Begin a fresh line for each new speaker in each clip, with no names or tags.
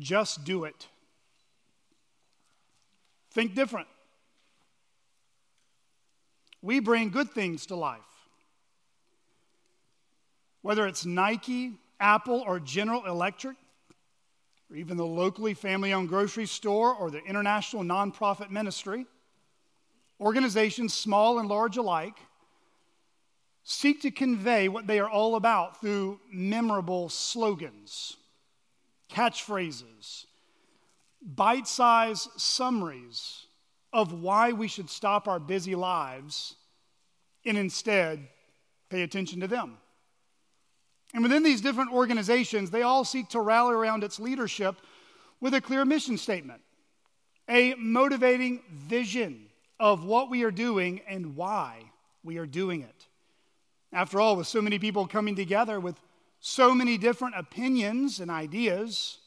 just do it. Think different. We bring good things to life. Whether it's Nike, Apple, or General Electric, or even the locally family owned grocery store or the international nonprofit ministry, organizations, small and large alike, seek to convey what they are all about through memorable slogans, catchphrases, bite sized summaries of why we should stop our busy lives and instead pay attention to them. And within these different organizations, they all seek to rally around its leadership with a clear mission statement, a motivating vision of what we are doing and why we are doing it. After all, with so many people coming together with so many different opinions and ideas,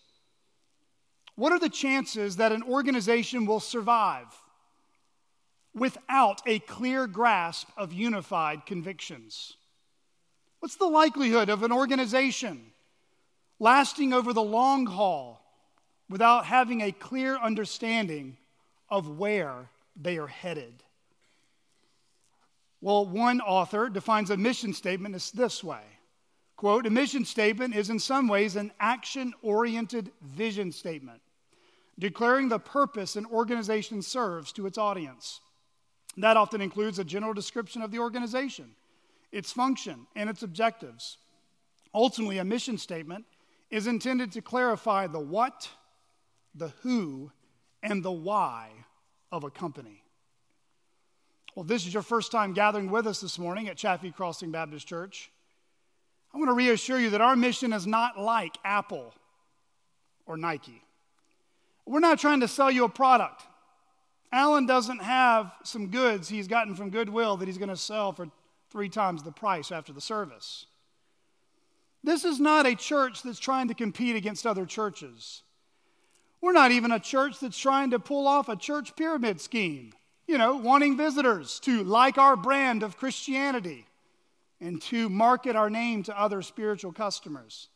what are the chances that an organization will survive without a clear grasp of unified convictions? What's the likelihood of an organization lasting over the long haul without having a clear understanding of where they are headed? Well, one author defines a mission statement as this way quote, a mission statement is in some ways an action oriented vision statement, declaring the purpose an organization serves to its audience. That often includes a general description of the organization its function, and its objectives. Ultimately, a mission statement is intended to clarify the what, the who, and the why of a company. Well, this is your first time gathering with us this morning at Chaffee Crossing Baptist Church. I want to reassure you that our mission is not like Apple or Nike. We're not trying to sell you a product. Alan doesn't have some goods he's gotten from Goodwill that he's going to sell for three times the price after the service. This is not a church that's trying to compete against other churches. We're not even a church that's trying to pull off a church pyramid scheme, you know, wanting visitors to like our brand of Christianity and to market our name to other spiritual customers.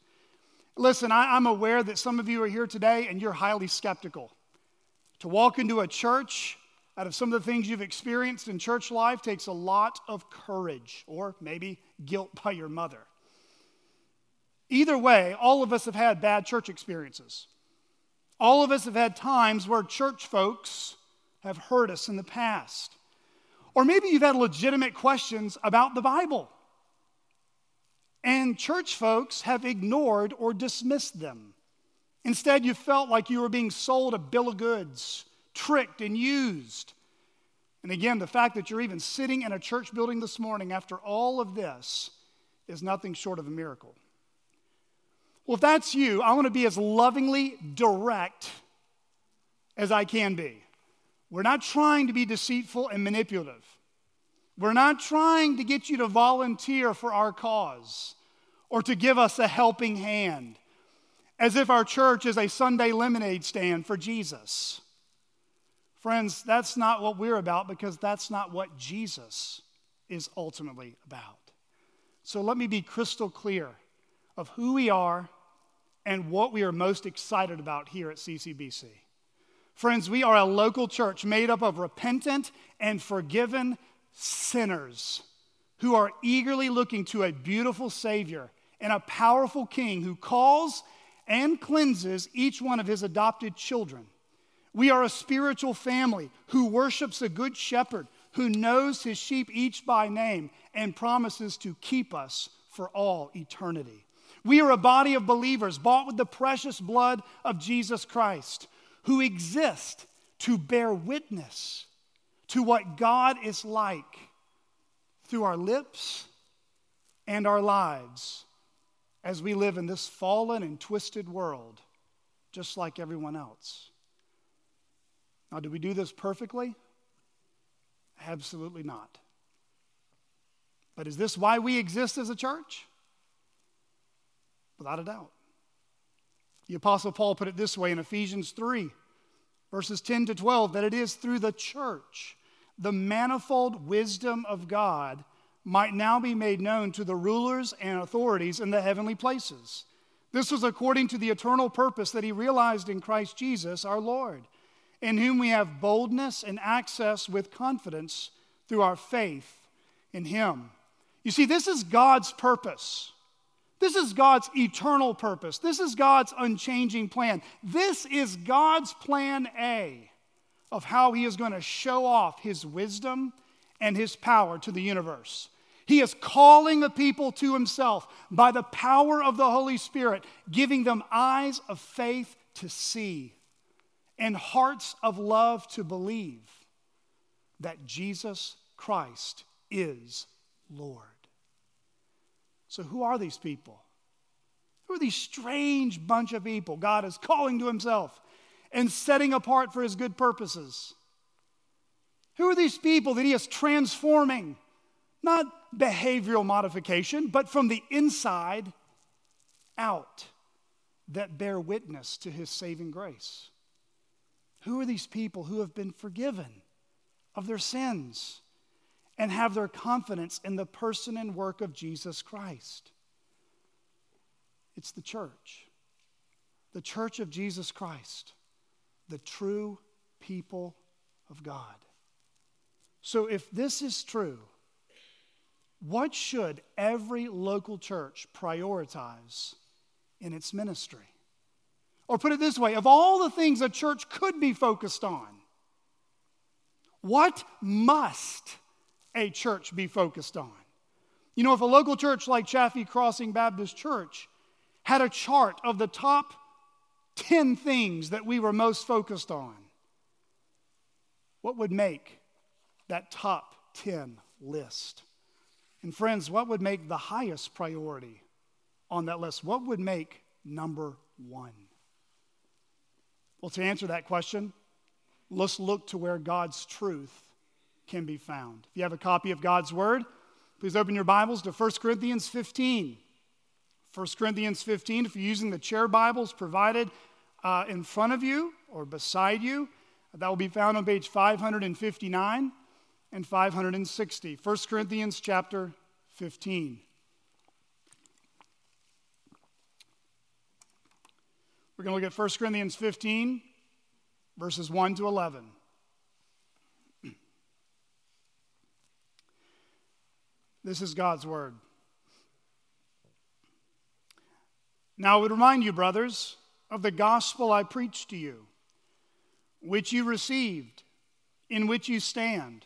Listen, I, am aware that some of you are here today and you're highly skeptical. To walk into a church out of some of the things you've experienced in church life takes a lot of courage or maybe guilt by your mother. Either way, all of us have had bad church experiences. All of us have had times where church folks have hurt us in the past. Or maybe you've had legitimate questions about the Bible. And church folks have ignored or dismissed them. Instead, you felt like you were being sold a bill of goods tricked and used. And again, the fact that you're even sitting in a church building this morning after all of this is nothing short of a miracle. Well, if that's you, I want to be as lovingly direct as I can be. We're not trying to be deceitful and manipulative. We're not trying to get you to volunteer for our cause or to give us a helping hand, as if our church is a Sunday lemonade stand for Jesus. Friends, that's not what we're about because that's not what Jesus is ultimately about. So let me be crystal clear of who we are and what we are most excited about here at CCBC. Friends, we are a local church made up of repentant and forgiven sinners who are eagerly looking to a beautiful Savior and a powerful King who calls and cleanses each one of his adopted children we are a spiritual family who worships a good shepherd who knows his sheep each by name and promises to keep us for all eternity. We are a body of believers bought with the precious blood of Jesus Christ who exist to bear witness to what God is like through our lips and our lives as we live in this fallen and twisted world, just like everyone else. Now, do we do this perfectly? Absolutely not. But is this why we exist as a church? Without a doubt. The Apostle Paul put it this way in Ephesians 3, verses 10 to 12, that it is through the church the manifold wisdom of God might now be made known to the rulers and authorities in the heavenly places This was according to the eternal purpose that he realized in Christ Jesus our Lord, in whom we have boldness and access with confidence through our faith in him. You see, this is God's purpose. This is God's eternal purpose. This is God's unchanging plan. This is God's plan A of how He is going to show off His wisdom and His power to the universe. He is calling the people to Himself by the power of the Holy Spirit, giving them eyes of faith to see and hearts of love to believe that Jesus Christ is Lord. So, who are these people? Who are these strange bunch of people God is calling to Himself and setting apart for His good purposes? Who are these people that He is transforming? Not behavioral modification, but from the inside out that bear witness to His saving grace. Who are these people who have been forgiven of their sins? and have their confidence in the person and work of Jesus Christ. It's the church, the church of Jesus Christ, the true people of God. So, if this is true, what should every local church prioritize in its ministry? Or put it this way of all the things a church could be focused on, what must a church be focused on. You know, if a local church like Chaffee Crossing Baptist Church had a chart of the top 10 things that we were most focused on, what would make that top 10 list? And friends, what would make the highest priority on that list? What would make number one? Well, to answer that question, let's look to where God's truth can be found. If you have a copy of God's Word, please open your Bibles to 1 Corinthians 15. 1 Corinthians 15, if you're using the chair Bibles provided uh, in front of you or beside you, that will be found on page 559 and 560. 1 Corinthians chapter 15. We're going to look at 1 Corinthians 15, verses 1 to 11. This is God's word. Now, I would remind you, brothers, of the gospel I preached to you, which you received, in which you stand,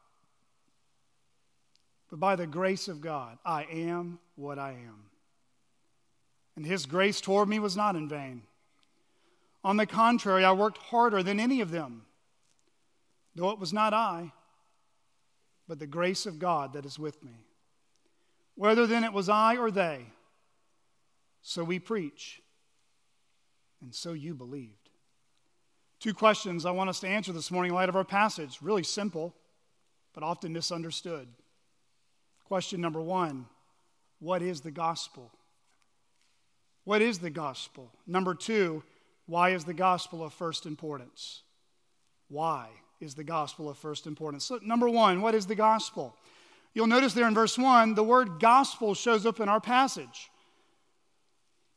But by the grace of God, I am what I am. And his grace toward me was not in vain. On the contrary, I worked harder than any of them, though it was not I, but the grace of God that is with me. Whether then it was I or they, so we preach, and so you believed. Two questions I want us to answer this morning in light of our passage. Really simple, but often misunderstood. Question number one What is the gospel? What is the gospel? Number two, why is the gospel of first importance? Why is the gospel of first importance? So, number one, what is the gospel? You'll notice there in verse one, the word gospel shows up in our passage.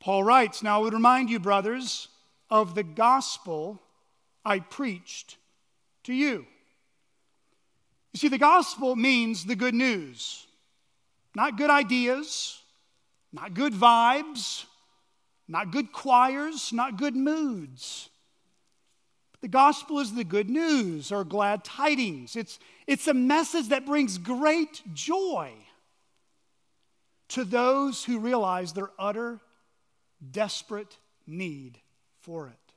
Paul writes, Now I would remind you, brothers, of the gospel I preached to you. You see, the gospel means the good news, not good ideas, not good vibes, not good choirs, not good moods. The gospel is the good news or glad tidings. It's, it's a message that brings great joy to those who realize their utter, desperate need for it.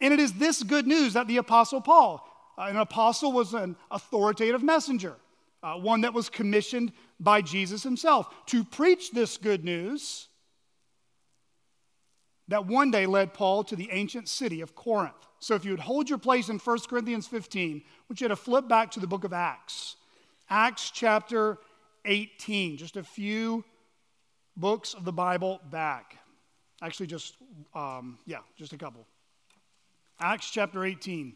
And it is this good news that the Apostle Paul, an apostle was an authoritative messenger, uh, one that was commissioned by Jesus himself to preach this good news that one day led Paul to the ancient city of Corinth. So if you would hold your place in 1 Corinthians 15, I want you to flip back to the book of Acts. Acts chapter 18, just a few books of the Bible back. Actually, just, um, yeah, just a couple. Acts chapter 18.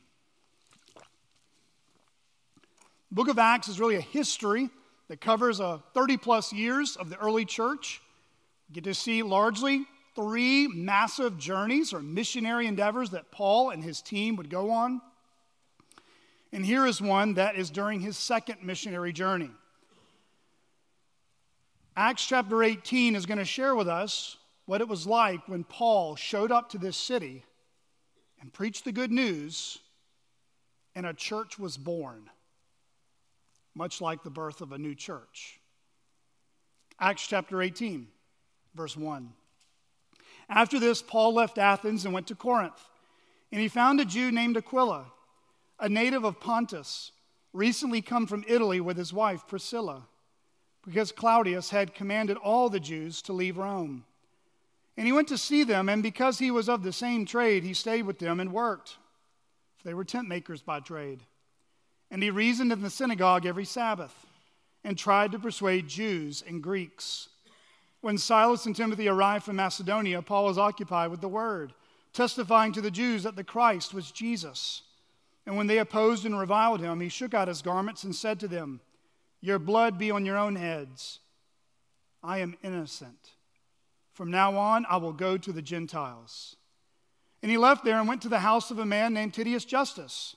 Book of Acts is really a history that covers uh, 30 plus years of the early church. You get to see largely three massive journeys or missionary endeavors that Paul and his team would go on. And here is one that is during his second missionary journey. Acts chapter 18 is going to share with us what it was like when Paul showed up to this city and preached the good news, and a church was born, much like the birth of a new church. Acts chapter 18, verse 1. After this, Paul left Athens and went to Corinth, and he found a Jew named Aquila, a native of Pontus, recently come from Italy with his wife Priscilla, because Claudius had commanded all the Jews to leave Rome. And he went to see them, and because he was of the same trade, he stayed with them and worked. They were tent makers by trade. And he reasoned in the synagogue every Sabbath and tried to persuade Jews and Greeks. When Silas and Timothy arrived from Macedonia, Paul was occupied with the word, testifying to the Jews that the Christ was Jesus. And when they opposed and reviled him, he shook out his garments and said to them, Your blood be on your own heads. I am innocent. From now on, I will go to the Gentiles. And he left there and went to the house of a man named Titius Justus,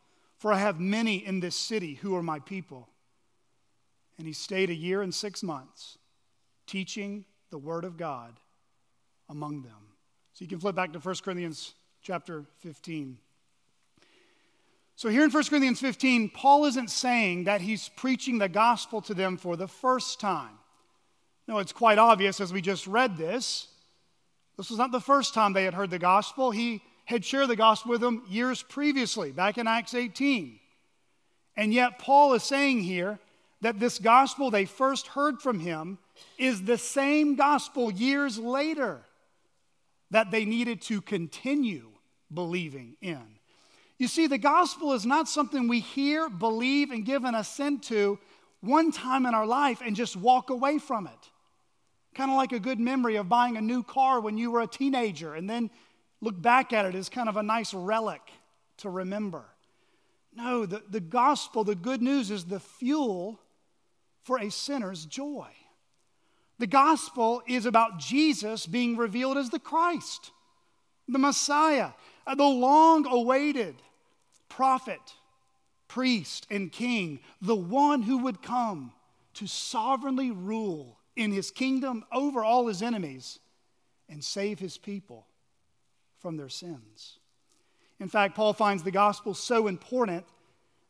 for I have many in this city who are my people. And he stayed a year and six months, teaching the word of God among them. So you can flip back to 1 Corinthians chapter 15. So here in 1 Corinthians 15, Paul isn't saying that he's preaching the gospel to them for the first time. No, it's quite obvious as we just read this this was not the first time they had heard the gospel. He had shared the gospel with them years previously, back in Acts 18. And yet, Paul is saying here that this gospel they first heard from him is the same gospel years later that they needed to continue believing in. You see, the gospel is not something we hear, believe, and give an assent to one time in our life and just walk away from it. Kind of like a good memory of buying a new car when you were a teenager and then look back at it as kind of a nice relic to remember. No, the, the gospel, the good news, is the fuel for a sinner's joy. The gospel is about Jesus being revealed as the Christ, the Messiah, uh, the long awaited prophet, priest, and king, the one who would come to sovereignly rule in his kingdom over all his enemies and save his people from their sins. In fact, Paul finds the gospel so important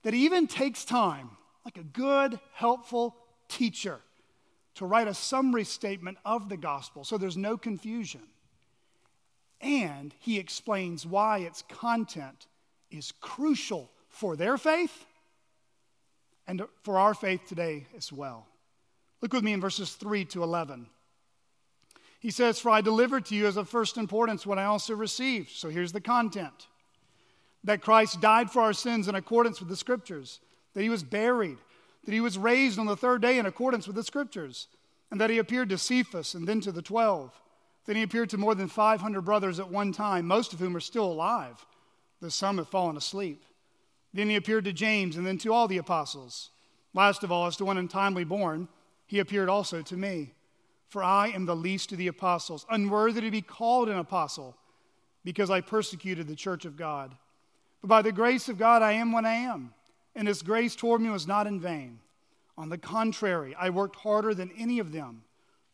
that he even takes time, like a good, helpful teacher, to write a summary statement of the gospel so there's no confusion. And he explains why its content is crucial for their faith and for our faith today as well. Look with me in verses 3 to 11. He says, For I delivered to you as of first importance what I also received. So here's the content that Christ died for our sins in accordance with the Scriptures, that he was buried, that he was raised on the third day in accordance with the Scriptures, and that he appeared to Cephas and then to the twelve. Then he appeared to more than 500 brothers at one time, most of whom are still alive, though some have fallen asleep. Then he appeared to James and then to all the apostles. Last of all, as to one untimely born, he appeared also to me. For I am the least of the apostles, unworthy to be called an apostle, because I persecuted the church of God. But by the grace of God, I am what I am, and his grace toward me was not in vain. On the contrary, I worked harder than any of them,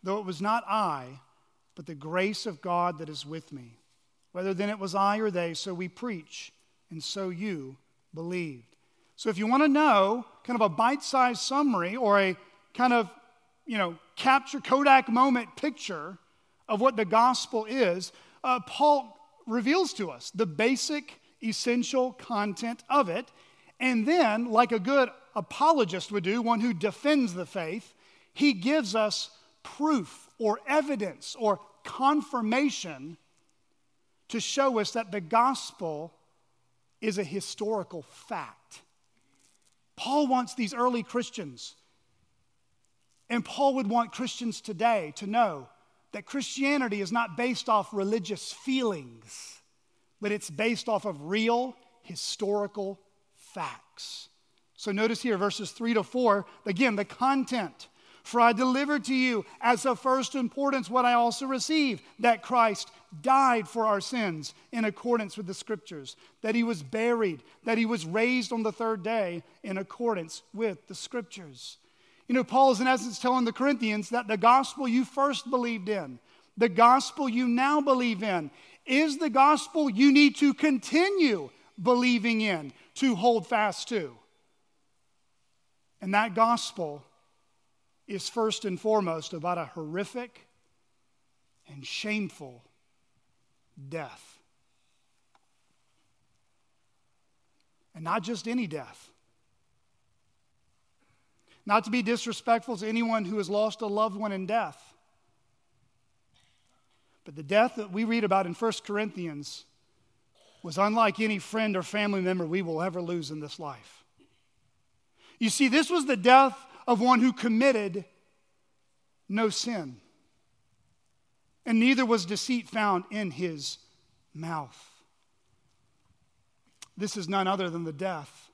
though it was not I, but the grace of God that is with me. Whether then it was I or they, so we preach, and so you believed. So if you want to know kind of a bite sized summary or a kind of, you know, capture Kodak moment picture of what the gospel is, uh, Paul reveals to us the basic, essential content of it. And then, like a good apologist would do, one who defends the faith, he gives us proof or evidence or confirmation to show us that the gospel is a historical fact. Paul wants these early Christians, and Paul would want Christians today to know that Christianity is not based off religious feelings, but it's based off of real historical facts. So notice here, verses 3 to 4, again, the content. For I delivered to you as of first importance what I also received that Christ died for our sins in accordance with the scriptures, that he was buried, that he was raised on the third day in accordance with the scriptures. You know, Paul is in essence telling the Corinthians that the gospel you first believed in, the gospel you now believe in, is the gospel you need to continue believing in, to hold fast to. And that gospel is first and foremost about a horrific and shameful death. And not just any death. Not to be disrespectful to anyone who has lost a loved one in death. But the death that we read about in 1 Corinthians was unlike any friend or family member we will ever lose in this life. You see, this was the death of one who committed no sin, and neither was deceit found in his mouth. This is none other than the death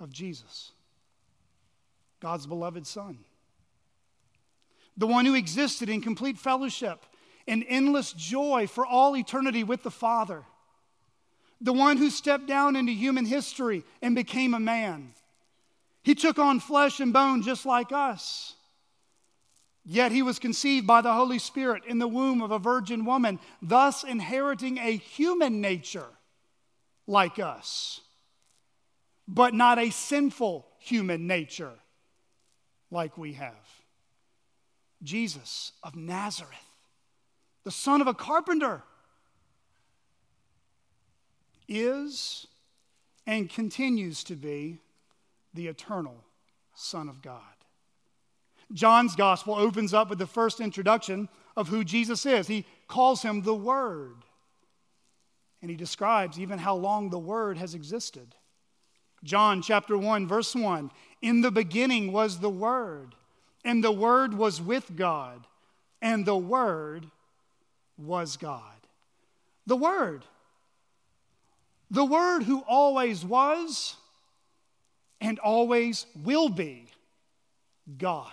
of Jesus, God's beloved Son. The one who existed in complete fellowship and endless joy for all eternity with the Father. The one who stepped down into human history and became a man he took on flesh and bone just like us. Yet he was conceived by the Holy Spirit in the womb of a virgin woman, thus inheriting a human nature like us, but not a sinful human nature like we have. Jesus of Nazareth, the son of a carpenter, is and continues to be the eternal Son of God. John's gospel opens up with the first introduction of who Jesus is. He calls him the Word. And he describes even how long the Word has existed. John chapter 1, verse 1 In the beginning was the Word, and the Word was with God, and the Word was God. The Word. The Word who always was and always will be God.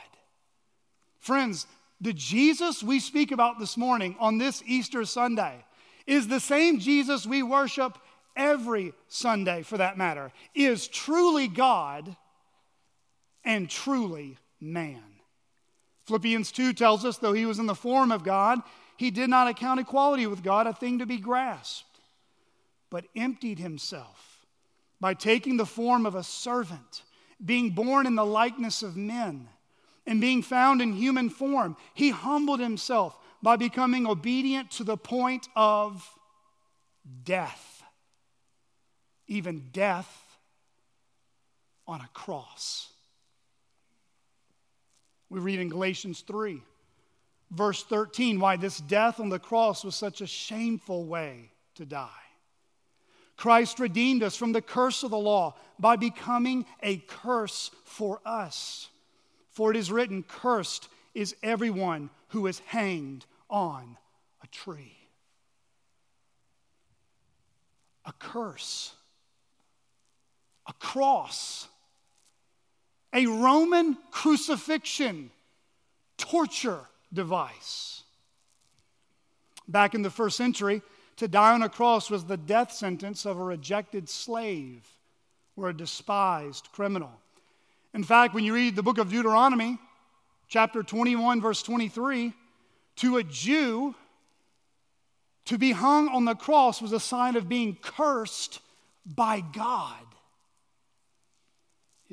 Friends, the Jesus we speak about this morning on this Easter Sunday is the same Jesus we worship every Sunday, for that matter, is truly God and truly man. Philippians 2 tells us, though he was in the form of God, he did not account equality with God a thing to be grasped, but emptied himself by taking the form of a servant, being born in the likeness of men, and being found in human form, he humbled himself by becoming obedient to the point of death, even death on a cross. We read in Galatians 3, verse 13, why this death on the cross was such a shameful way to die. Christ redeemed us from the curse of the law by becoming a curse for us. For it is written, Cursed is everyone who is hanged on a tree. A curse a cross, a Roman crucifixion torture device. Back in the first century, to die on a cross was the death sentence of a rejected slave or a despised criminal. In fact, when you read the book of Deuteronomy, chapter 21, verse 23, to a Jew, to be hung on the cross was a sign of being cursed by God.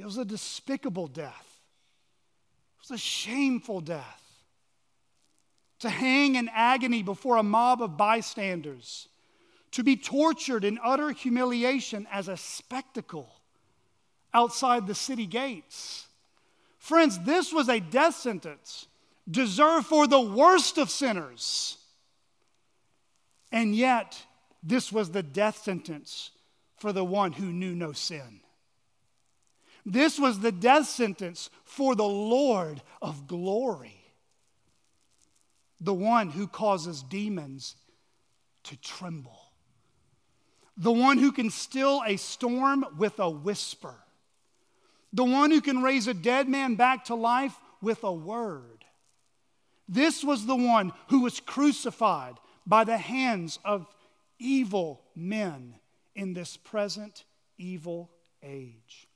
It was a despicable death, it was a shameful death. To hang in agony before a mob of bystanders, to be tortured in utter humiliation as a spectacle outside the city gates. Friends, this was a death sentence deserved for the worst of sinners. And yet, this was the death sentence for the one who knew no sin. This was the death sentence for the Lord of glory, the one who causes demons to tremble, the one who can still a storm with a whisper, the one who can raise a dead man back to life with a word. This was the one who was crucified by the hands of evil men in this present evil age.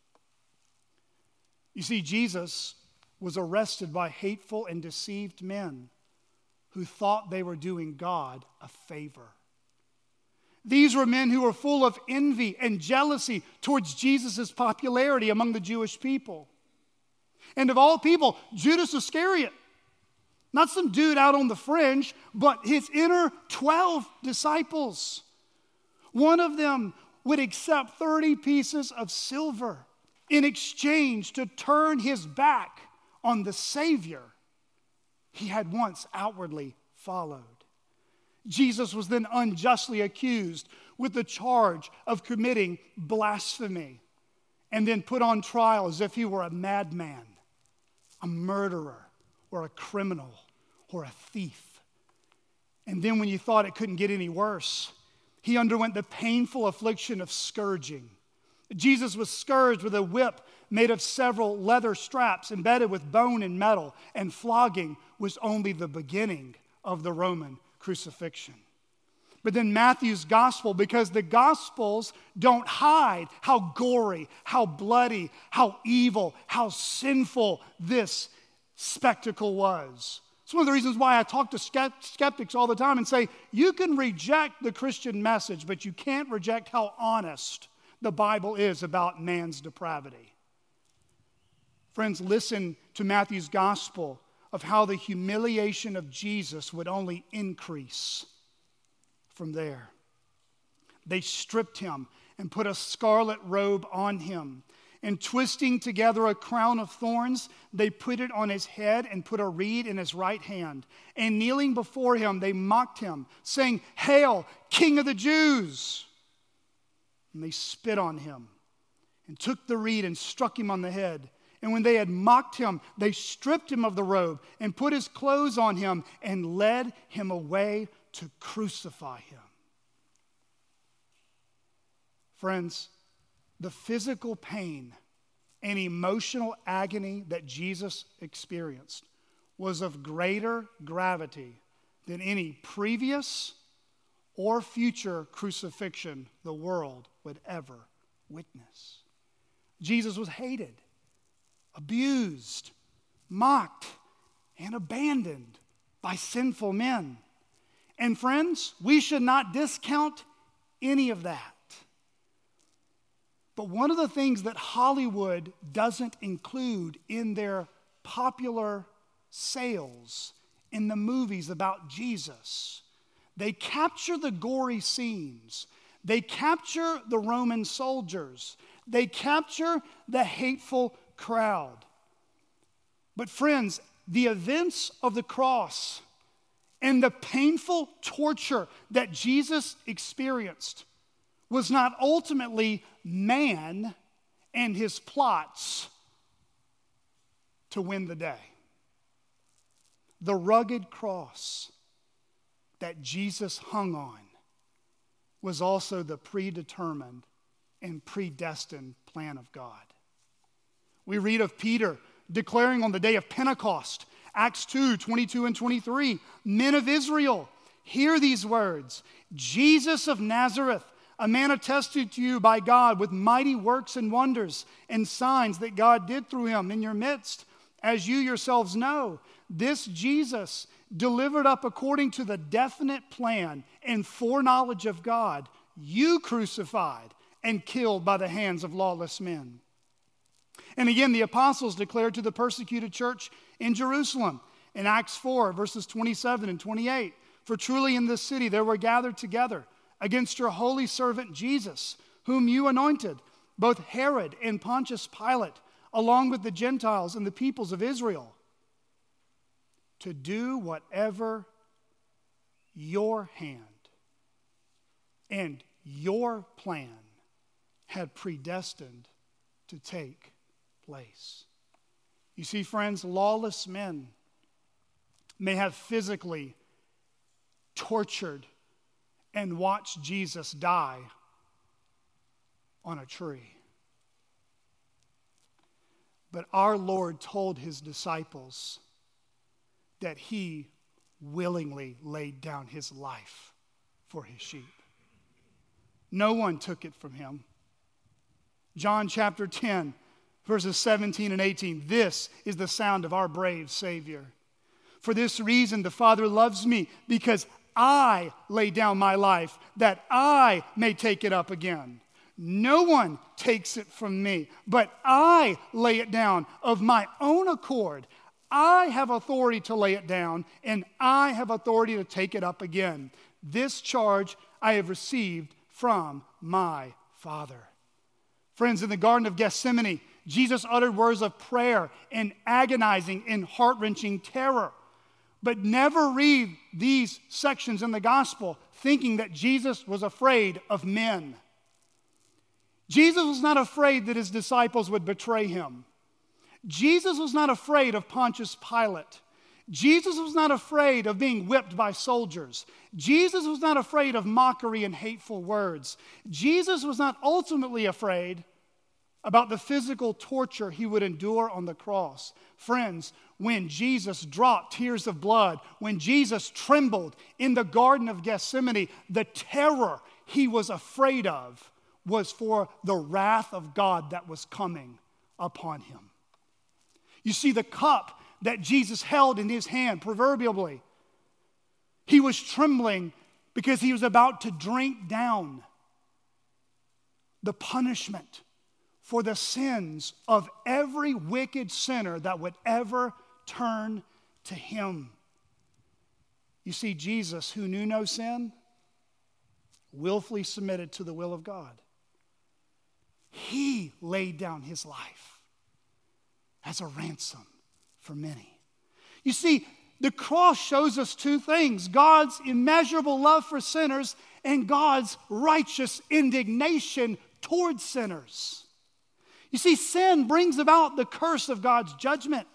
You see, Jesus was arrested by hateful and deceived men who thought they were doing God a favor. These were men who were full of envy and jealousy towards Jesus' popularity among the Jewish people. And of all people, Judas Iscariot not some dude out on the fringe, but his inner 12 disciples. One of them would accept 30 pieces of silver in exchange to turn his back on the Savior he had once outwardly followed. Jesus was then unjustly accused with the charge of committing blasphemy and then put on trial as if he were a madman, a murderer, or a criminal or a thief. And then, when you thought it couldn't get any worse, he underwent the painful affliction of scourging. Jesus was scourged with a whip made of several leather straps embedded with bone and metal, and flogging was only the beginning of the Roman crucifixion. But then Matthew's gospel, because the gospels don't hide how gory, how bloody, how evil, how sinful this spectacle was. It's one of the reasons why I talk to skeptics all the time and say, you can reject the Christian message, but you can't reject how honest the Bible is about man's depravity. Friends, listen to Matthew's gospel of how the humiliation of Jesus would only increase from there. They stripped him and put a scarlet robe on him and twisting together a crown of thorns, they put it on his head and put a reed in his right hand. And kneeling before him, they mocked him, saying, Hail, King of the Jews! And they spit on him and took the reed and struck him on the head. And when they had mocked him, they stripped him of the robe and put his clothes on him and led him away to crucify him. Friends, the physical pain and emotional agony that Jesus experienced was of greater gravity than any previous or future crucifixion the world would ever witness. Jesus was hated, abused, mocked, and abandoned by sinful men. And friends, we should not discount any of that. But one of the things that Hollywood doesn't include in their popular sales in the movies about Jesus, they capture the gory scenes, they capture the Roman soldiers, they capture the hateful crowd. But, friends, the events of the cross and the painful torture that Jesus experienced was not ultimately man and his plots to win the day. The rugged cross that Jesus hung on was also the predetermined and predestined plan of God. We read of Peter declaring on the day of Pentecost, Acts 2 22 and 23, Men of Israel, hear these words Jesus of Nazareth, a man attested to you by God with mighty works and wonders and signs that God did through him in your midst, as you yourselves know. This Jesus, delivered up according to the definite plan and foreknowledge of God, you crucified and killed by the hands of lawless men. And again, the apostles declared to the persecuted church in Jerusalem in Acts 4, verses 27 and 28 For truly in this city there were gathered together against your holy servant Jesus, whom you anointed, both Herod and Pontius Pilate, along with the Gentiles and the peoples of Israel, to do whatever your hand and your plan had predestined to take place. You see, friends, lawless men may have physically tortured and watched Jesus die on a tree. But our Lord told his disciples that he willingly laid down his life for his sheep. No one took it from him. John chapter 10, verses 17 and 18. This is the sound of our brave Savior. For this reason, the Father loves me because I lay down my life that I may take it up again. No one takes it from me, but I lay it down of my own accord. I have authority to lay it down, and I have authority to take it up again. This charge I have received from my Father. Friends, in the Garden of Gethsemane, Jesus uttered words of prayer and agonizing and heart wrenching terror. But never read these sections in the gospel thinking that Jesus was afraid of men. Jesus was not afraid that his disciples would betray him. Jesus was not afraid of Pontius Pilate. Jesus was not afraid of being whipped by soldiers. Jesus was not afraid of mockery and hateful words. Jesus was not ultimately afraid about the physical torture he would endure on the cross. Friends, when Jesus dropped tears of blood, when Jesus trembled in the Garden of Gethsemane, the terror he was afraid of was for the wrath of God that was coming upon him. You see, the cup that Jesus held in his hand, proverbially, he was trembling because he was about to drink down the punishment for the sins of every wicked sinner that would ever turn to him. You see, Jesus, who knew no sin, willfully submitted to the will of God. He laid down his life as a ransom for many. You see, the cross shows us two things God's immeasurable love for sinners and God's righteous indignation towards sinners. You see, sin brings about the curse of God's judgment.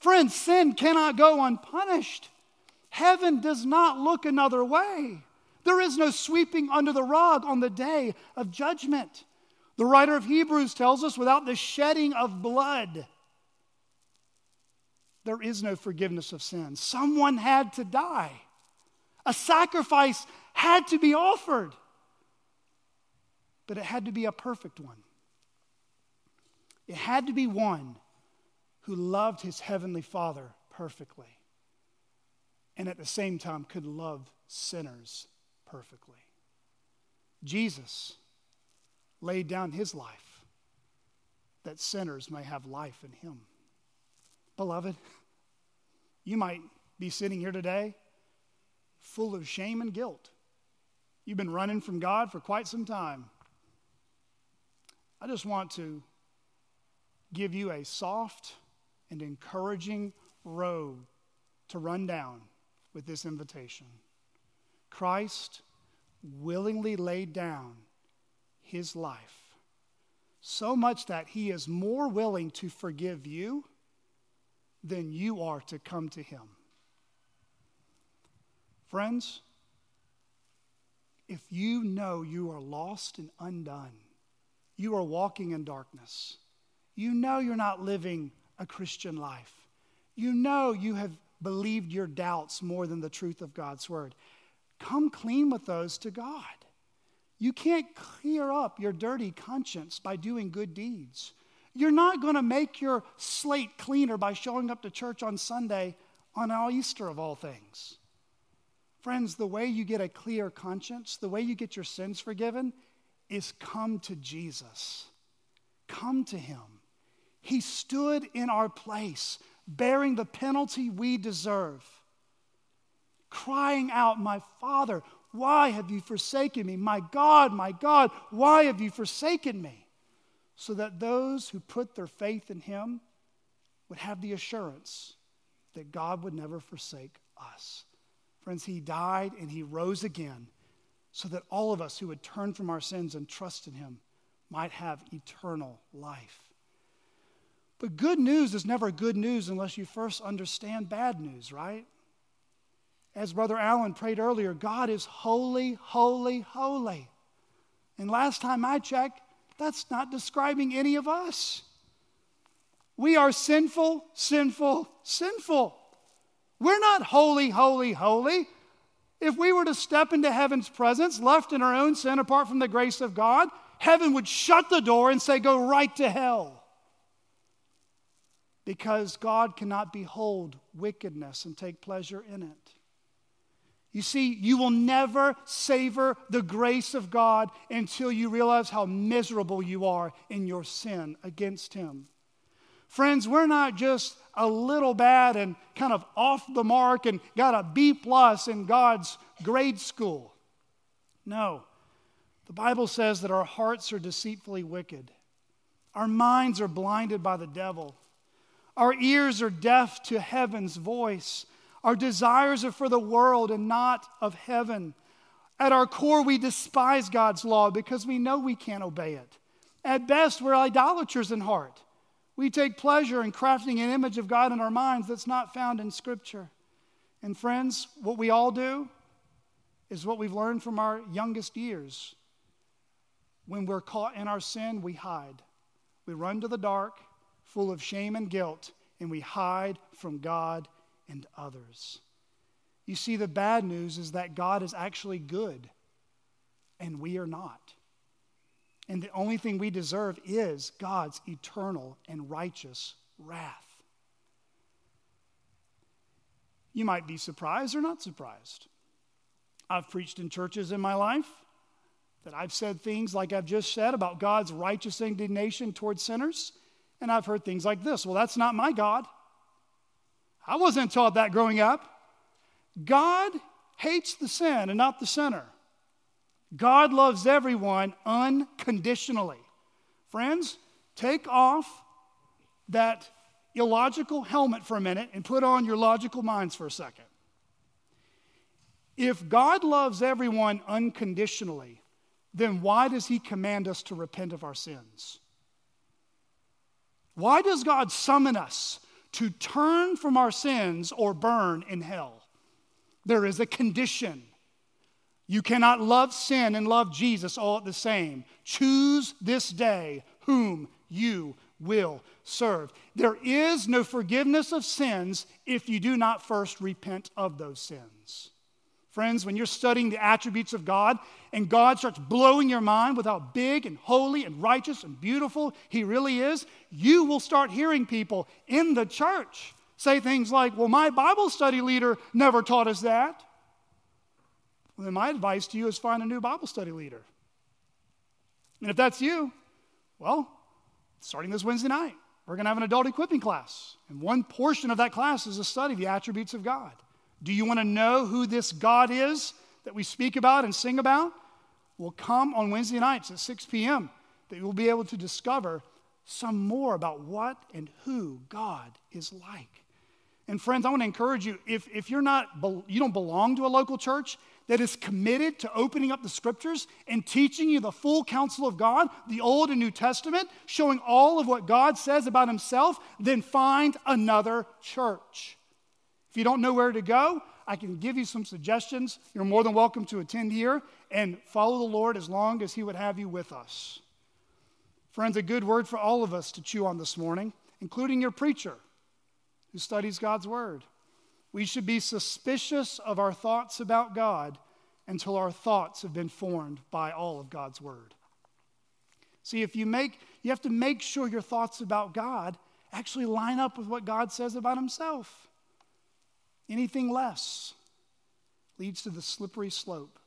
Friends, sin cannot go unpunished. Heaven does not look another way. There is no sweeping under the rug on the day of judgment. The writer of Hebrews tells us without the shedding of blood, there is no forgiveness of sins. Someone had to die, a sacrifice had to be offered, but it had to be a perfect one. It had to be one who loved his heavenly Father perfectly and at the same time could love sinners perfectly. Jesus laid down his life that sinners may have life in him. Beloved, you might be sitting here today full of shame and guilt. You've been running from God for quite some time. I just want to give you a soft and encouraging road to run down with this invitation. Christ willingly laid down his life so much that he is more willing to forgive you than you are to come to him. Friends, if you know you are lost and undone, you are walking in darkness. You know you're not living a Christian life. You know you have believed your doubts more than the truth of God's word. Come clean with those to God. You can't clear up your dirty conscience by doing good deeds. You're not going to make your slate cleaner by showing up to church on Sunday on all Easter of all things. Friends, the way you get a clear conscience, the way you get your sins forgiven, is come to Jesus. Come to Him. He stood in our place, bearing the penalty we deserve, crying out, My Father, why have you forsaken me? My God, my God, why have you forsaken me? So that those who put their faith in Him would have the assurance that God would never forsake us. Friends, He died and He rose again so that all of us who would turn from our sins and trust in Him might have eternal life. But good news is never good news unless you first understand bad news, right? As Brother Allen prayed earlier, God is holy, holy, holy. And last time I checked, that's not describing any of us. We are sinful, sinful, sinful. We're not holy, holy, holy. If we were to step into heaven's presence, left in our own sin apart from the grace of God, heaven would shut the door and say, Go right to hell. Because God cannot behold wickedness and take pleasure in it. You see, you will never savor the grace of God until you realize how miserable you are in your sin against Him. Friends, we're not just a little bad and kind of off the mark and got a B plus in God's grade school. No. The Bible says that our hearts are deceitfully wicked. Our minds are blinded by the devil. Our ears are deaf to heaven's voice. Our desires are for the world and not of heaven. At our core, we despise God's law because we know we can't obey it. At best, we're idolaters in heart. We take pleasure in crafting an image of God in our minds that's not found in Scripture. And, friends, what we all do is what we've learned from our youngest years. When we're caught in our sin, we hide. We run to the dark, full of shame and guilt, and we hide from God and others. You see, the bad news is that God is actually good, and we are not. And the only thing we deserve is God's eternal and righteous wrath. You might be surprised or not surprised. I've preached in churches in my life that I've said things like I've just said about God's righteous indignation towards sinners, and I've heard things like this Well, that's not my God. I wasn't taught that growing up. God hates the sin and not the sinner. God loves everyone unconditionally. Friends, take off that illogical helmet for a minute and put on your logical minds for a second. If God loves everyone unconditionally, then why does He command us to repent of our sins? Why does God summon us to turn from our sins or burn in hell? There is a condition. You cannot love sin and love Jesus all at the same. Choose this day whom you will serve. There is no forgiveness of sins if you do not first repent of those sins. Friends, when you're studying the attributes of God and God starts blowing your mind with how big and holy and righteous and beautiful He really is, you will start hearing people in the church say things like, Well, my Bible study leader never taught us that. Well, then my advice to you is find a new Bible study leader. And if that's you, well, starting this Wednesday night, we're going to have an adult equipping class. And one portion of that class is to study the attributes of God. Do you want to know who this God is that we speak about and sing about? Well, come on Wednesday nights at 6 p.m. that you'll be able to discover some more about what and who God is like. And friends, I want to encourage you if, if you're not, you don't belong to a local church that is committed to opening up the scriptures and teaching you the full counsel of God, the Old and New Testament, showing all of what God says about Himself, then find another church. If you don't know where to go, I can give you some suggestions. You're more than welcome to attend here and follow the Lord as long as He would have you with us. Friends, a good word for all of us to chew on this morning, including your preacher who studies God's Word. We should be suspicious of our thoughts about God until our thoughts have been formed by all of God's Word. See, if you make, you have to make sure your thoughts about God actually line up with what God says about Himself. Anything less leads to the slippery slope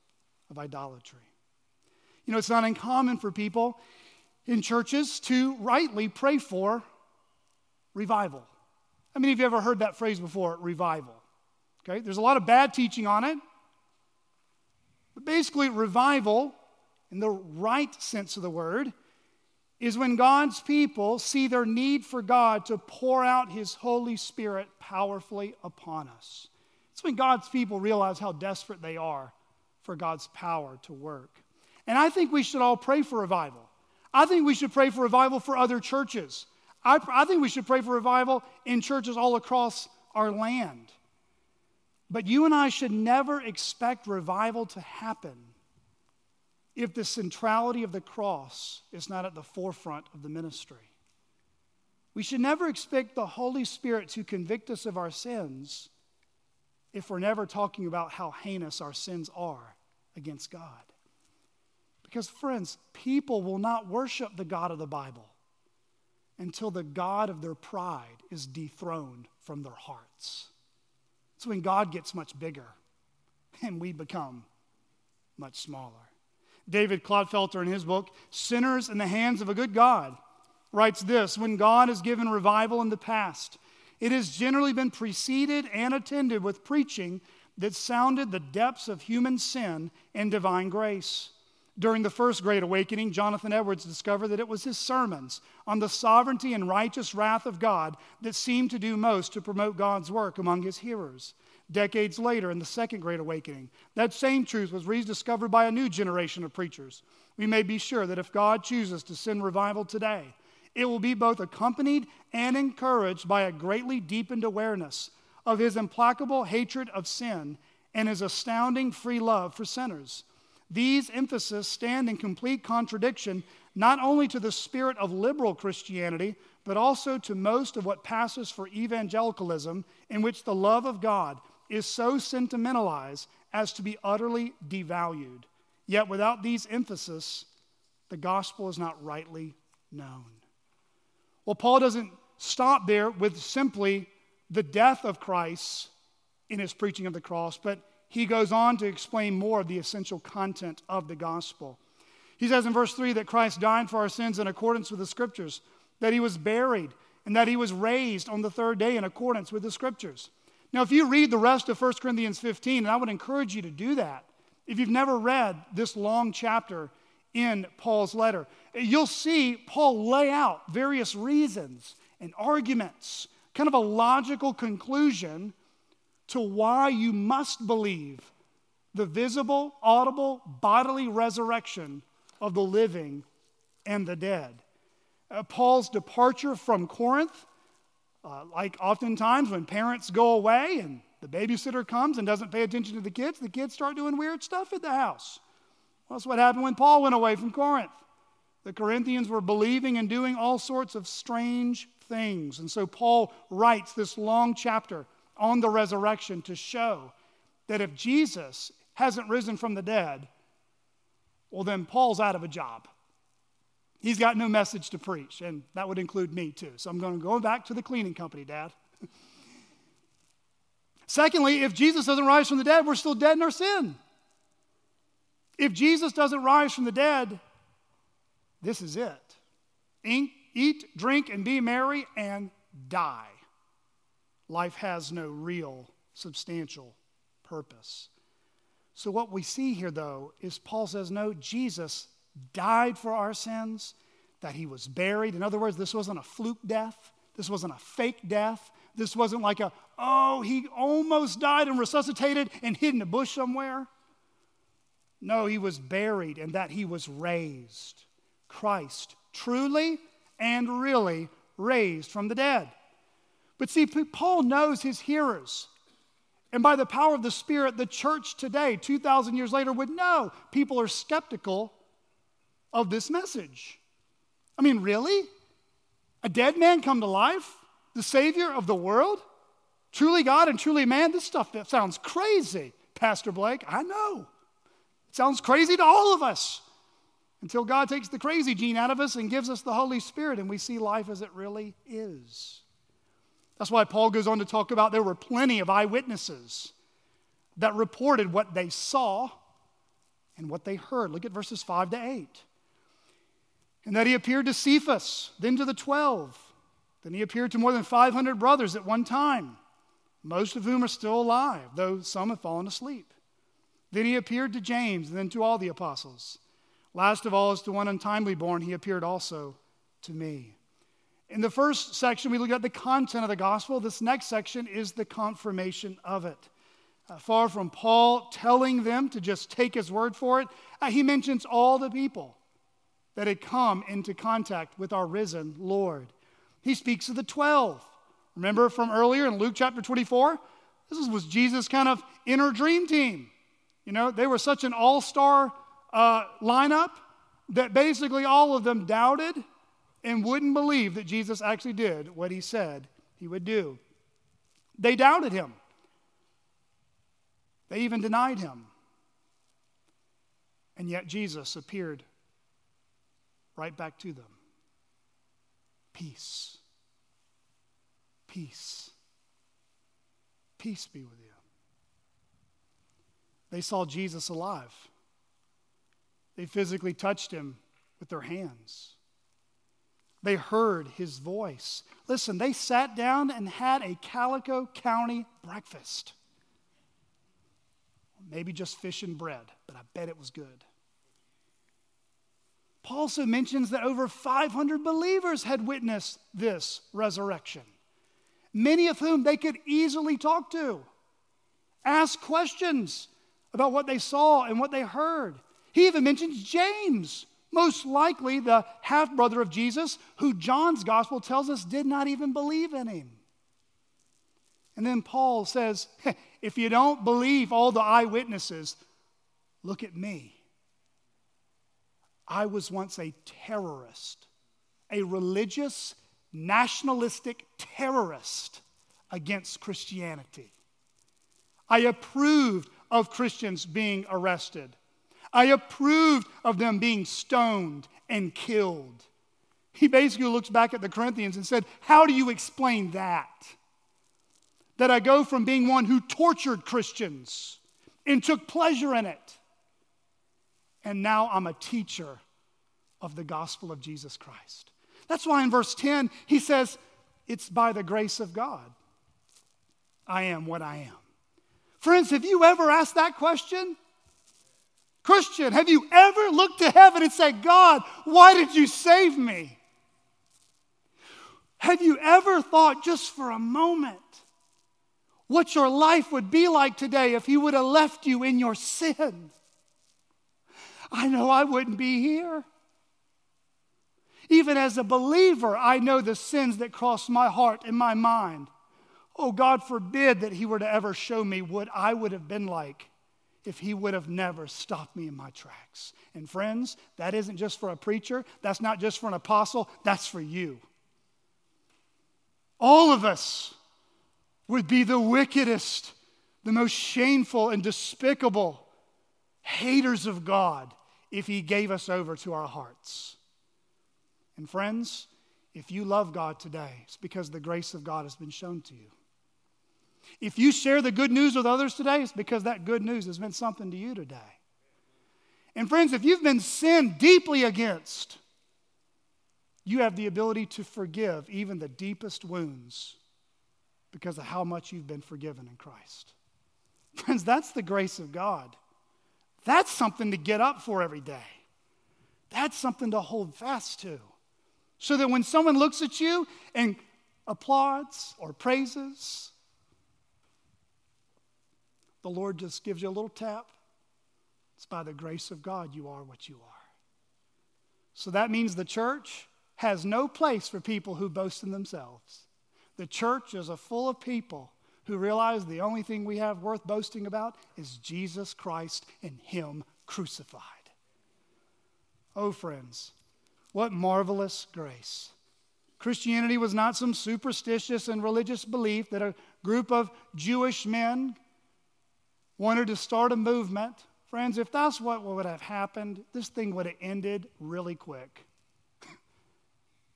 of idolatry. You know, it's not uncommon for people in churches to rightly pray for revival. I mean, have you ever heard that phrase before, revival? Okay, there's a lot of bad teaching on it. But basically, revival, in the right sense of the word, is when God's people see their need for God to pour out His Holy Spirit powerfully upon us. It's when God's people realize how desperate they are for God's power to work. And I think we should all pray for revival. I think we should pray for revival for other churches. I, I think we should pray for revival in churches all across our land. But you and I should never expect revival to happen if the centrality of the cross is not at the forefront of the ministry. We should never expect the Holy Spirit to convict us of our sins if we're never talking about how heinous our sins are against God. Because, friends, people will not worship the God of the Bible until the God of their pride is dethroned from their hearts. It's when God gets much bigger and we become much smaller. David Clotfelter, in his book, Sinners in the Hands of a Good God, writes this When God has given revival in the past, it has generally been preceded and attended with preaching that sounded the depths of human sin and divine grace. During the first Great Awakening, Jonathan Edwards discovered that it was his sermons on the sovereignty and righteous wrath of God that seemed to do most to promote God's work among his hearers. Decades later, in the Second Great Awakening, that same truth was rediscovered by a new generation of preachers. We may be sure that if God chooses to send revival today, it will be both accompanied and encouraged by a greatly deepened awareness of his implacable hatred of sin and his astounding free love for sinners. These emphases stand in complete contradiction not only to the spirit of liberal Christianity, but also to most of what passes for evangelicalism, in which the love of God is so sentimentalized as to be utterly devalued. Yet without these emphases, the gospel is not rightly known. Well, Paul doesn't stop there with simply the death of Christ in his preaching of the cross, but he goes on to explain more of the essential content of the gospel. He says in verse 3 that Christ died for our sins in accordance with the scriptures, that he was buried, and that he was raised on the third day in accordance with the scriptures. Now, if you read the rest of 1 Corinthians 15, and I would encourage you to do that, if you've never read this long chapter in Paul's letter, you'll see Paul lay out various reasons and arguments, kind of a logical conclusion to why you must believe the visible, audible, bodily resurrection of the living and the dead. Uh, Paul's departure from Corinth, uh, like oftentimes when parents go away and the babysitter comes and doesn't pay attention to the kids, the kids start doing weird stuff at the house. Well, that's what happened when Paul went away from Corinth. The Corinthians were believing and doing all sorts of strange things. And so Paul writes this long chapter on the resurrection to show that if Jesus hasn't risen from the dead, well, then Paul's out of a job. He's got no message to preach, and that would include me too. So I'm going to go back to the cleaning company, Dad. Secondly, if Jesus doesn't rise from the dead, we're still dead in our sin. If Jesus doesn't rise from the dead, this is it. Eat, drink, and be merry and die. Life has no real, substantial purpose. So, what we see here, though, is Paul says, no, Jesus died for our sins, that he was buried. In other words, this wasn't a fluke death, this wasn't a fake death. This wasn't like a, oh, he almost died and resuscitated and hid in a bush somewhere. No, he was buried and that he was raised. Christ truly and really raised from the dead. But see, Paul knows his hearers. And by the power of the Spirit, the church today, 2,000 years later, would know people are skeptical of this message. I mean, really? A dead man come to life? The Savior of the world? Truly God and truly man? This stuff that sounds crazy, Pastor Blake. I know. It sounds crazy to all of us until God takes the crazy gene out of us and gives us the Holy Spirit and we see life as it really is. That's why Paul goes on to talk about there were plenty of eyewitnesses that reported what they saw and what they heard. Look at verses 5 to 8. And that he appeared to Cephas, then to the 12. Then he appeared to more than 500 brothers at one time, most of whom are still alive, though some have fallen asleep. Then he appeared to James, and then to all the apostles. Last of all, as to one untimely born, he appeared also to me. In the first section, we look at the content of the gospel. This next section is the confirmation of it. Uh, far from Paul telling them to just take his word for it, uh, he mentions all the people that had come into contact with our risen Lord. He speaks of the 12. Remember from earlier in Luke chapter 24? This was Jesus' kind of inner dream team. You know, they were such an all star uh, lineup that basically all of them doubted and wouldn't believe that Jesus actually did what he said he would do. They doubted him, they even denied him. And yet Jesus appeared right back to them. Peace. Peace. Peace be with you. They saw Jesus alive. They physically touched him with their hands. They heard his voice. Listen, they sat down and had a Calico County breakfast. Maybe just fish and bread, but I bet it was good. Paul also mentions that over 500 believers had witnessed this resurrection, many of whom they could easily talk to, ask questions about what they saw and what they heard. He even mentions James, most likely the half brother of Jesus, who John's gospel tells us did not even believe in him. And then Paul says, if you don't believe all the eyewitnesses, look at me. I was once a terrorist, a religious, nationalistic terrorist against Christianity. I approved of Christians being arrested. I approved of them being stoned and killed. He basically looks back at the Corinthians and said, How do you explain that? That I go from being one who tortured Christians and took pleasure in it, and now I'm a teacher of the gospel of Jesus Christ. That's why in verse 10 he says, It's by the grace of God I am what I am. Friends, have you ever asked that question? Christian, have you ever looked to heaven and said, God, why did you save me? Have you ever thought just for a moment what your life would be like today if He would have left you in your sin? I know I wouldn't be here. Even as a believer, I know the sins that cross my heart and my mind. Oh, God forbid that He were to ever show me what I would have been like if he would have never stopped me in my tracks. And friends, that isn't just for a preacher, that's not just for an apostle, that's for you. All of us would be the wickedest, the most shameful and despicable haters of God if he gave us over to our hearts. And friends, if you love God today, it's because the grace of God has been shown to you. If you share the good news with others today, it's because that good news has meant something to you today. And friends, if you've been sinned deeply against, you have the ability to forgive even the deepest wounds because of how much you've been forgiven in Christ. Friends, that's the grace of God. That's something to get up for every day. That's something to hold fast to. So that when someone looks at you and applauds or praises the Lord just gives you a little tap. It's by the grace of God you are what you are. So that means the church has no place for people who boast in themselves. The church is a full of people who realize the only thing we have worth boasting about is Jesus Christ and Him crucified. Oh, friends, What marvelous grace. Christianity was not some superstitious and religious belief that a group of Jewish men wanted to start a movement. Friends, if that's what would have happened, this thing would have ended really quick.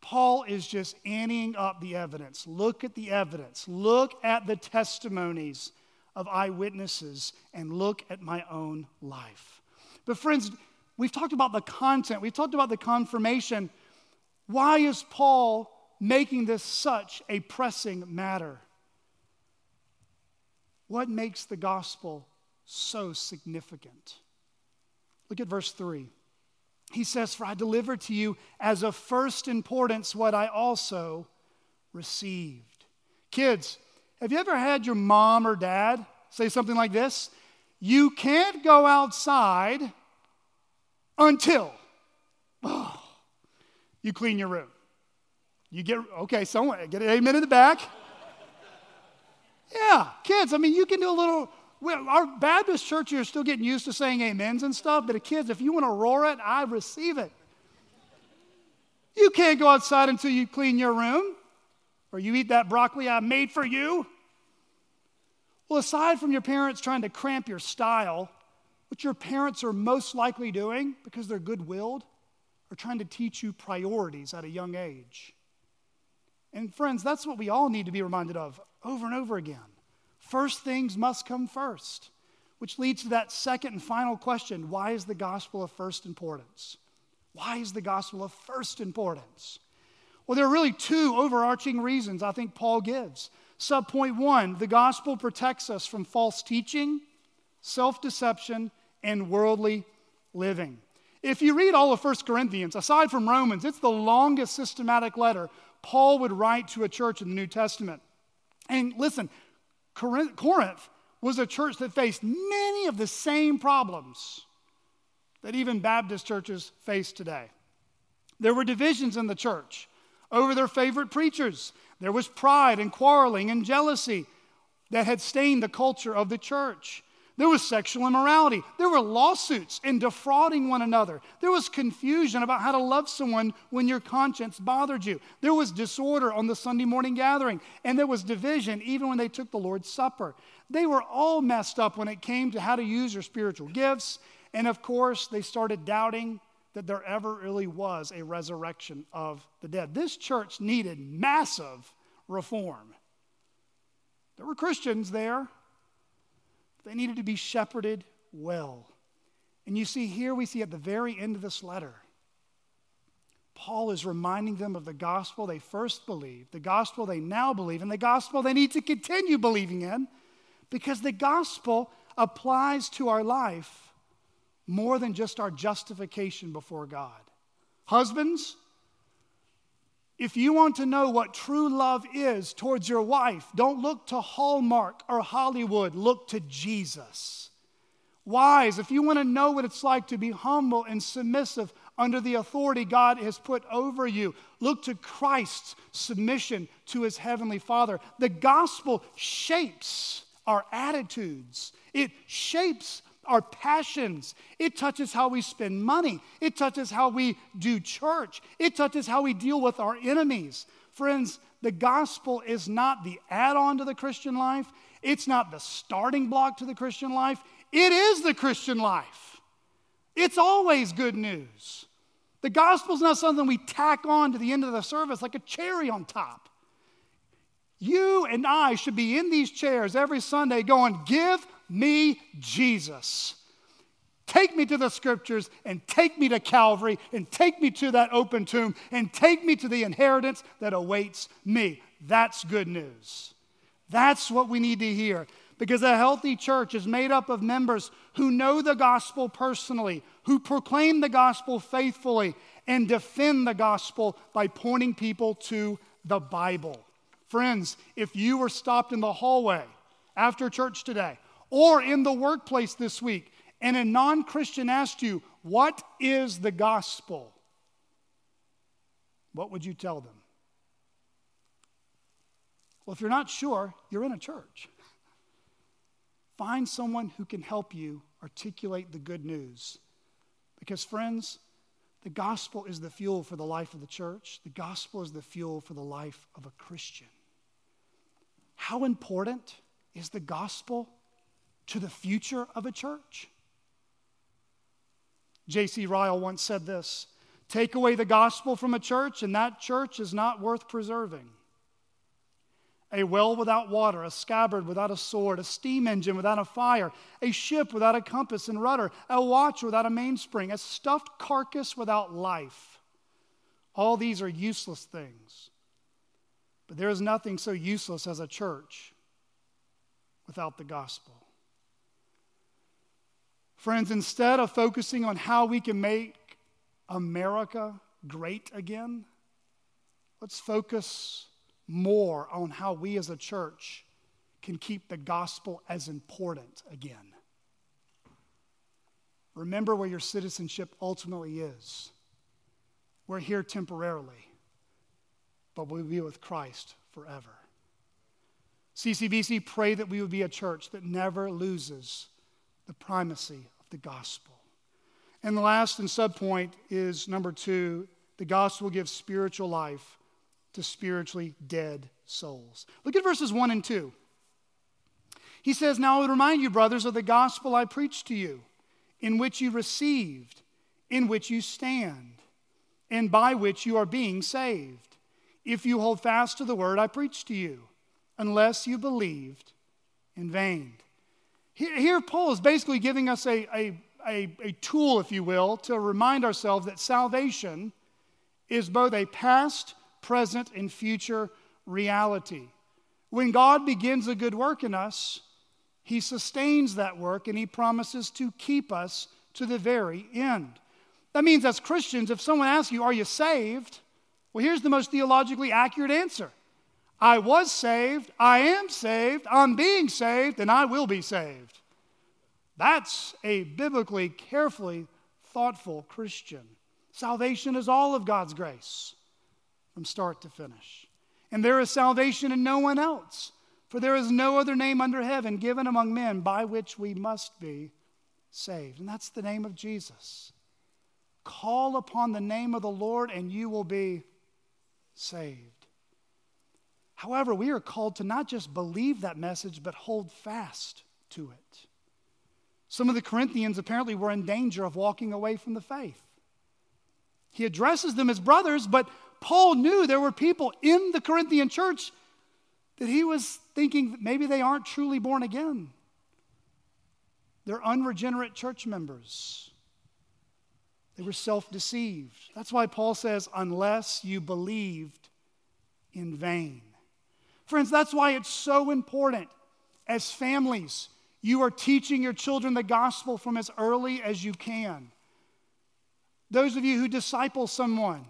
Paul is just anteing up the evidence. Look at the evidence. Look at the testimonies of eyewitnesses and look at my own life. But, friends, we've talked about the content, we've talked about the confirmation. Why is Paul making this such a pressing matter? What makes the gospel so significant? Look at verse 3. He says, For I delivered to you as of first importance what I also received. Kids, have you ever had your mom or dad say something like this? You can't go outside until oh, you clean your room. You get, okay, someone, get an amen in the back. Yeah, kids, I mean, you can do a little. Our Baptist churches are still getting used to saying amens and stuff, but kids, if you want to roar it, I receive it. You can't go outside until you clean your room or you eat that broccoli I made for you. Well, aside from your parents trying to cramp your style, what your parents are most likely doing, because they're good willed, are trying to teach you priorities at a young age. And friends, that's what we all need to be reminded of over and over again. First things must come first, which leads to that second and final question why is the gospel of first importance? Why is the gospel of first importance? Well, there are really two overarching reasons I think Paul gives. Subpoint one the gospel protects us from false teaching, self deception, and worldly living. If you read all of 1 Corinthians, aside from Romans, it's the longest systematic letter Paul would write to a church in the New Testament. And listen, Corinth was a church that faced many of the same problems that even Baptist churches face today. There were divisions in the church over their favorite preachers. There was pride and quarreling and jealousy that had stained the culture of the church. There was sexual immorality. There were lawsuits and defrauding one another. There was confusion about how to love someone when your conscience bothered you. There was disorder on the Sunday morning gathering. And there was division even when they took the Lord's Supper. They were all messed up when it came to how to use your spiritual gifts. And of course, they started doubting that there ever really was a resurrection of the dead. This church needed massive reform. There were Christians there, they needed to be shepherded well. And you see, here we see at the very end of this letter, Paul is reminding them of the gospel they first believed, the gospel they now believe, and the gospel they need to continue believing in because the gospel applies to our life more than just our justification before God. Husbands, if you want to know what true love is towards your wife, don't look to Hallmark or Hollywood, look to Jesus. Wives, if you want to know what it's like to be humble and submissive under the authority God has put over you, look to Christ's submission to his heavenly Father. The gospel shapes our attitudes, it shapes our passions. It touches how we spend money. It touches how we do church. It touches how we deal with our enemies. Friends, the gospel is not the add on to the Christian life, it's not the starting block to the Christian life. It is the Christian life. It's always good news. The gospel is not something we tack on to the end of the service like a cherry on top. You and I should be in these chairs every Sunday going, Give me Jesus. Take me to the scriptures and take me to Calvary and take me to that open tomb and take me to the inheritance that awaits me. That's good news. That's what we need to hear because a healthy church is made up of members who know the gospel personally, who proclaim the gospel faithfully, and defend the gospel by pointing people to the Bible. Friends, if you were stopped in the hallway after church today or in the workplace this week, and a non Christian asked you, What is the gospel? What would you tell them? Well, if you're not sure, you're in a church. Find someone who can help you articulate the good news. Because, friends, The gospel is the fuel for the life of the church. The gospel is the fuel for the life of a Christian. How important is the gospel to the future of a church? J.C. Ryle once said this Take away the gospel from a church, and that church is not worth preserving. A well without water, a scabbard without a sword, a steam engine without a fire, a ship without a compass and rudder, a watch without a mainspring, a stuffed carcass without life. All these are useless things. But there is nothing so useless as a church without the gospel. Friends, instead of focusing on how we can make America great again, let's focus more on how we as a church can keep the gospel as important again. Remember where your citizenship ultimately is. We're here temporarily, but we'll be with Christ forever. CCBC, pray that we would be a church that never loses the primacy of the gospel. And the last and subpoint is number two the gospel gives spiritual life to spiritually dead souls. Look at verses 1 and 2. He says, Now I would remind you, brothers, of the gospel I preached to you, in which you received, in which you stand, and by which you are being saved, if you hold fast to the word I preached to you, unless you believed in vain. Here, Paul is basically giving us a, a, a, a tool, if you will, to remind ourselves that salvation is both a past, present, and future reality. When God begins a good work in us, He sustains that work and He promises to keep us to the very end. That means, as Christians, if someone asks you, Are you saved? Well, here's the most theologically accurate answer I was saved, I am saved, I'm being saved, and I will be saved. That's a biblically carefully thoughtful Christian. Salvation is all of God's grace from start to finish. And there is salvation in no one else, for there is no other name under heaven given among men by which we must be saved. And that's the name of Jesus. Call upon the name of the Lord, and you will be saved. However, we are called to not just believe that message, but hold fast to it. Some of the Corinthians apparently were in danger of walking away from the faith. He addresses them as brothers, but Paul knew there were people in the Corinthian church that he was thinking that maybe they aren't truly born again. They're unregenerate church members. They were self deceived. That's why Paul says, unless you believed in vain. Friends, that's why it's so important as families you are teaching your children the gospel from as early as you can. Those of you who disciple someone,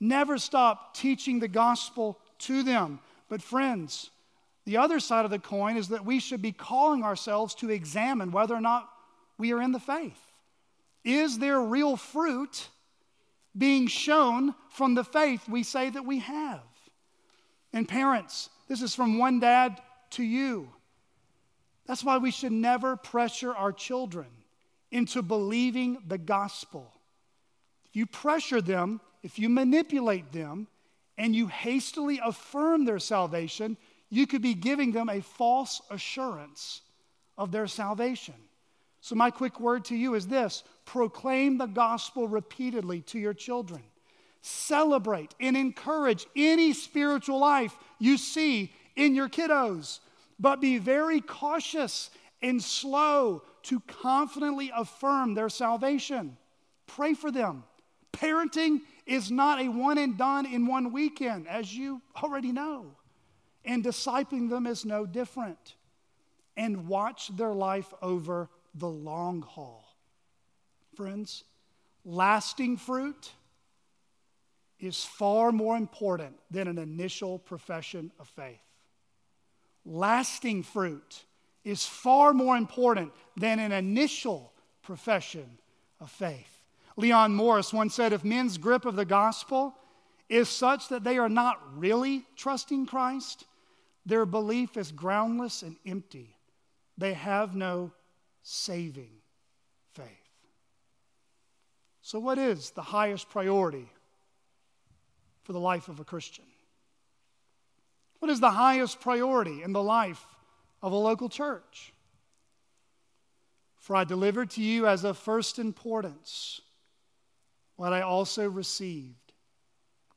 never stop teaching the gospel to them. But, friends, the other side of the coin is that we should be calling ourselves to examine whether or not we are in the faith. Is there real fruit being shown from the faith we say that we have? And, parents, this is from one dad to you. That's why we should never pressure our children into believing the gospel. If you pressure them, if you manipulate them, and you hastily affirm their salvation, you could be giving them a false assurance of their salvation. So, my quick word to you is this proclaim the gospel repeatedly to your children. Celebrate and encourage any spiritual life you see in your kiddos but be very cautious and slow to confidently affirm their salvation. Pray for them. Parenting is not a one and done in one weekend, as you already know. And discipling them is no different. And watch their life over the long haul. Friends, lasting fruit is far more important than an initial profession of faith lasting fruit is far more important than an initial profession of faith. Leon Morris once said if men's grip of the gospel is such that they are not really trusting Christ, their belief is groundless and empty. They have no saving. So, what is the highest priority for the life of a Christian? What is the highest priority in the life of a local church? For I delivered to you as of first importance what I also received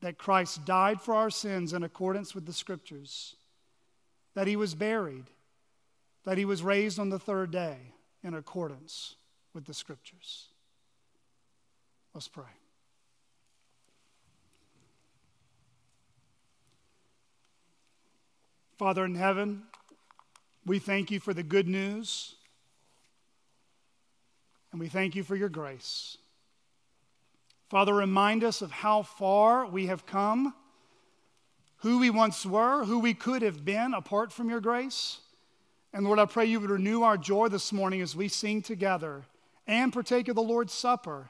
that Christ died for our sins in accordance with the Scriptures, that he was buried, that he was raised on the third day in accordance with the Scriptures. Let's pray. Father in heaven, we thank you for the good news, and we thank you for your grace. Father, remind us of how far we have come, who we once were, who we could have been apart from your grace. And Lord, I pray you would renew our joy this morning as we sing together and partake of the Lord's Supper.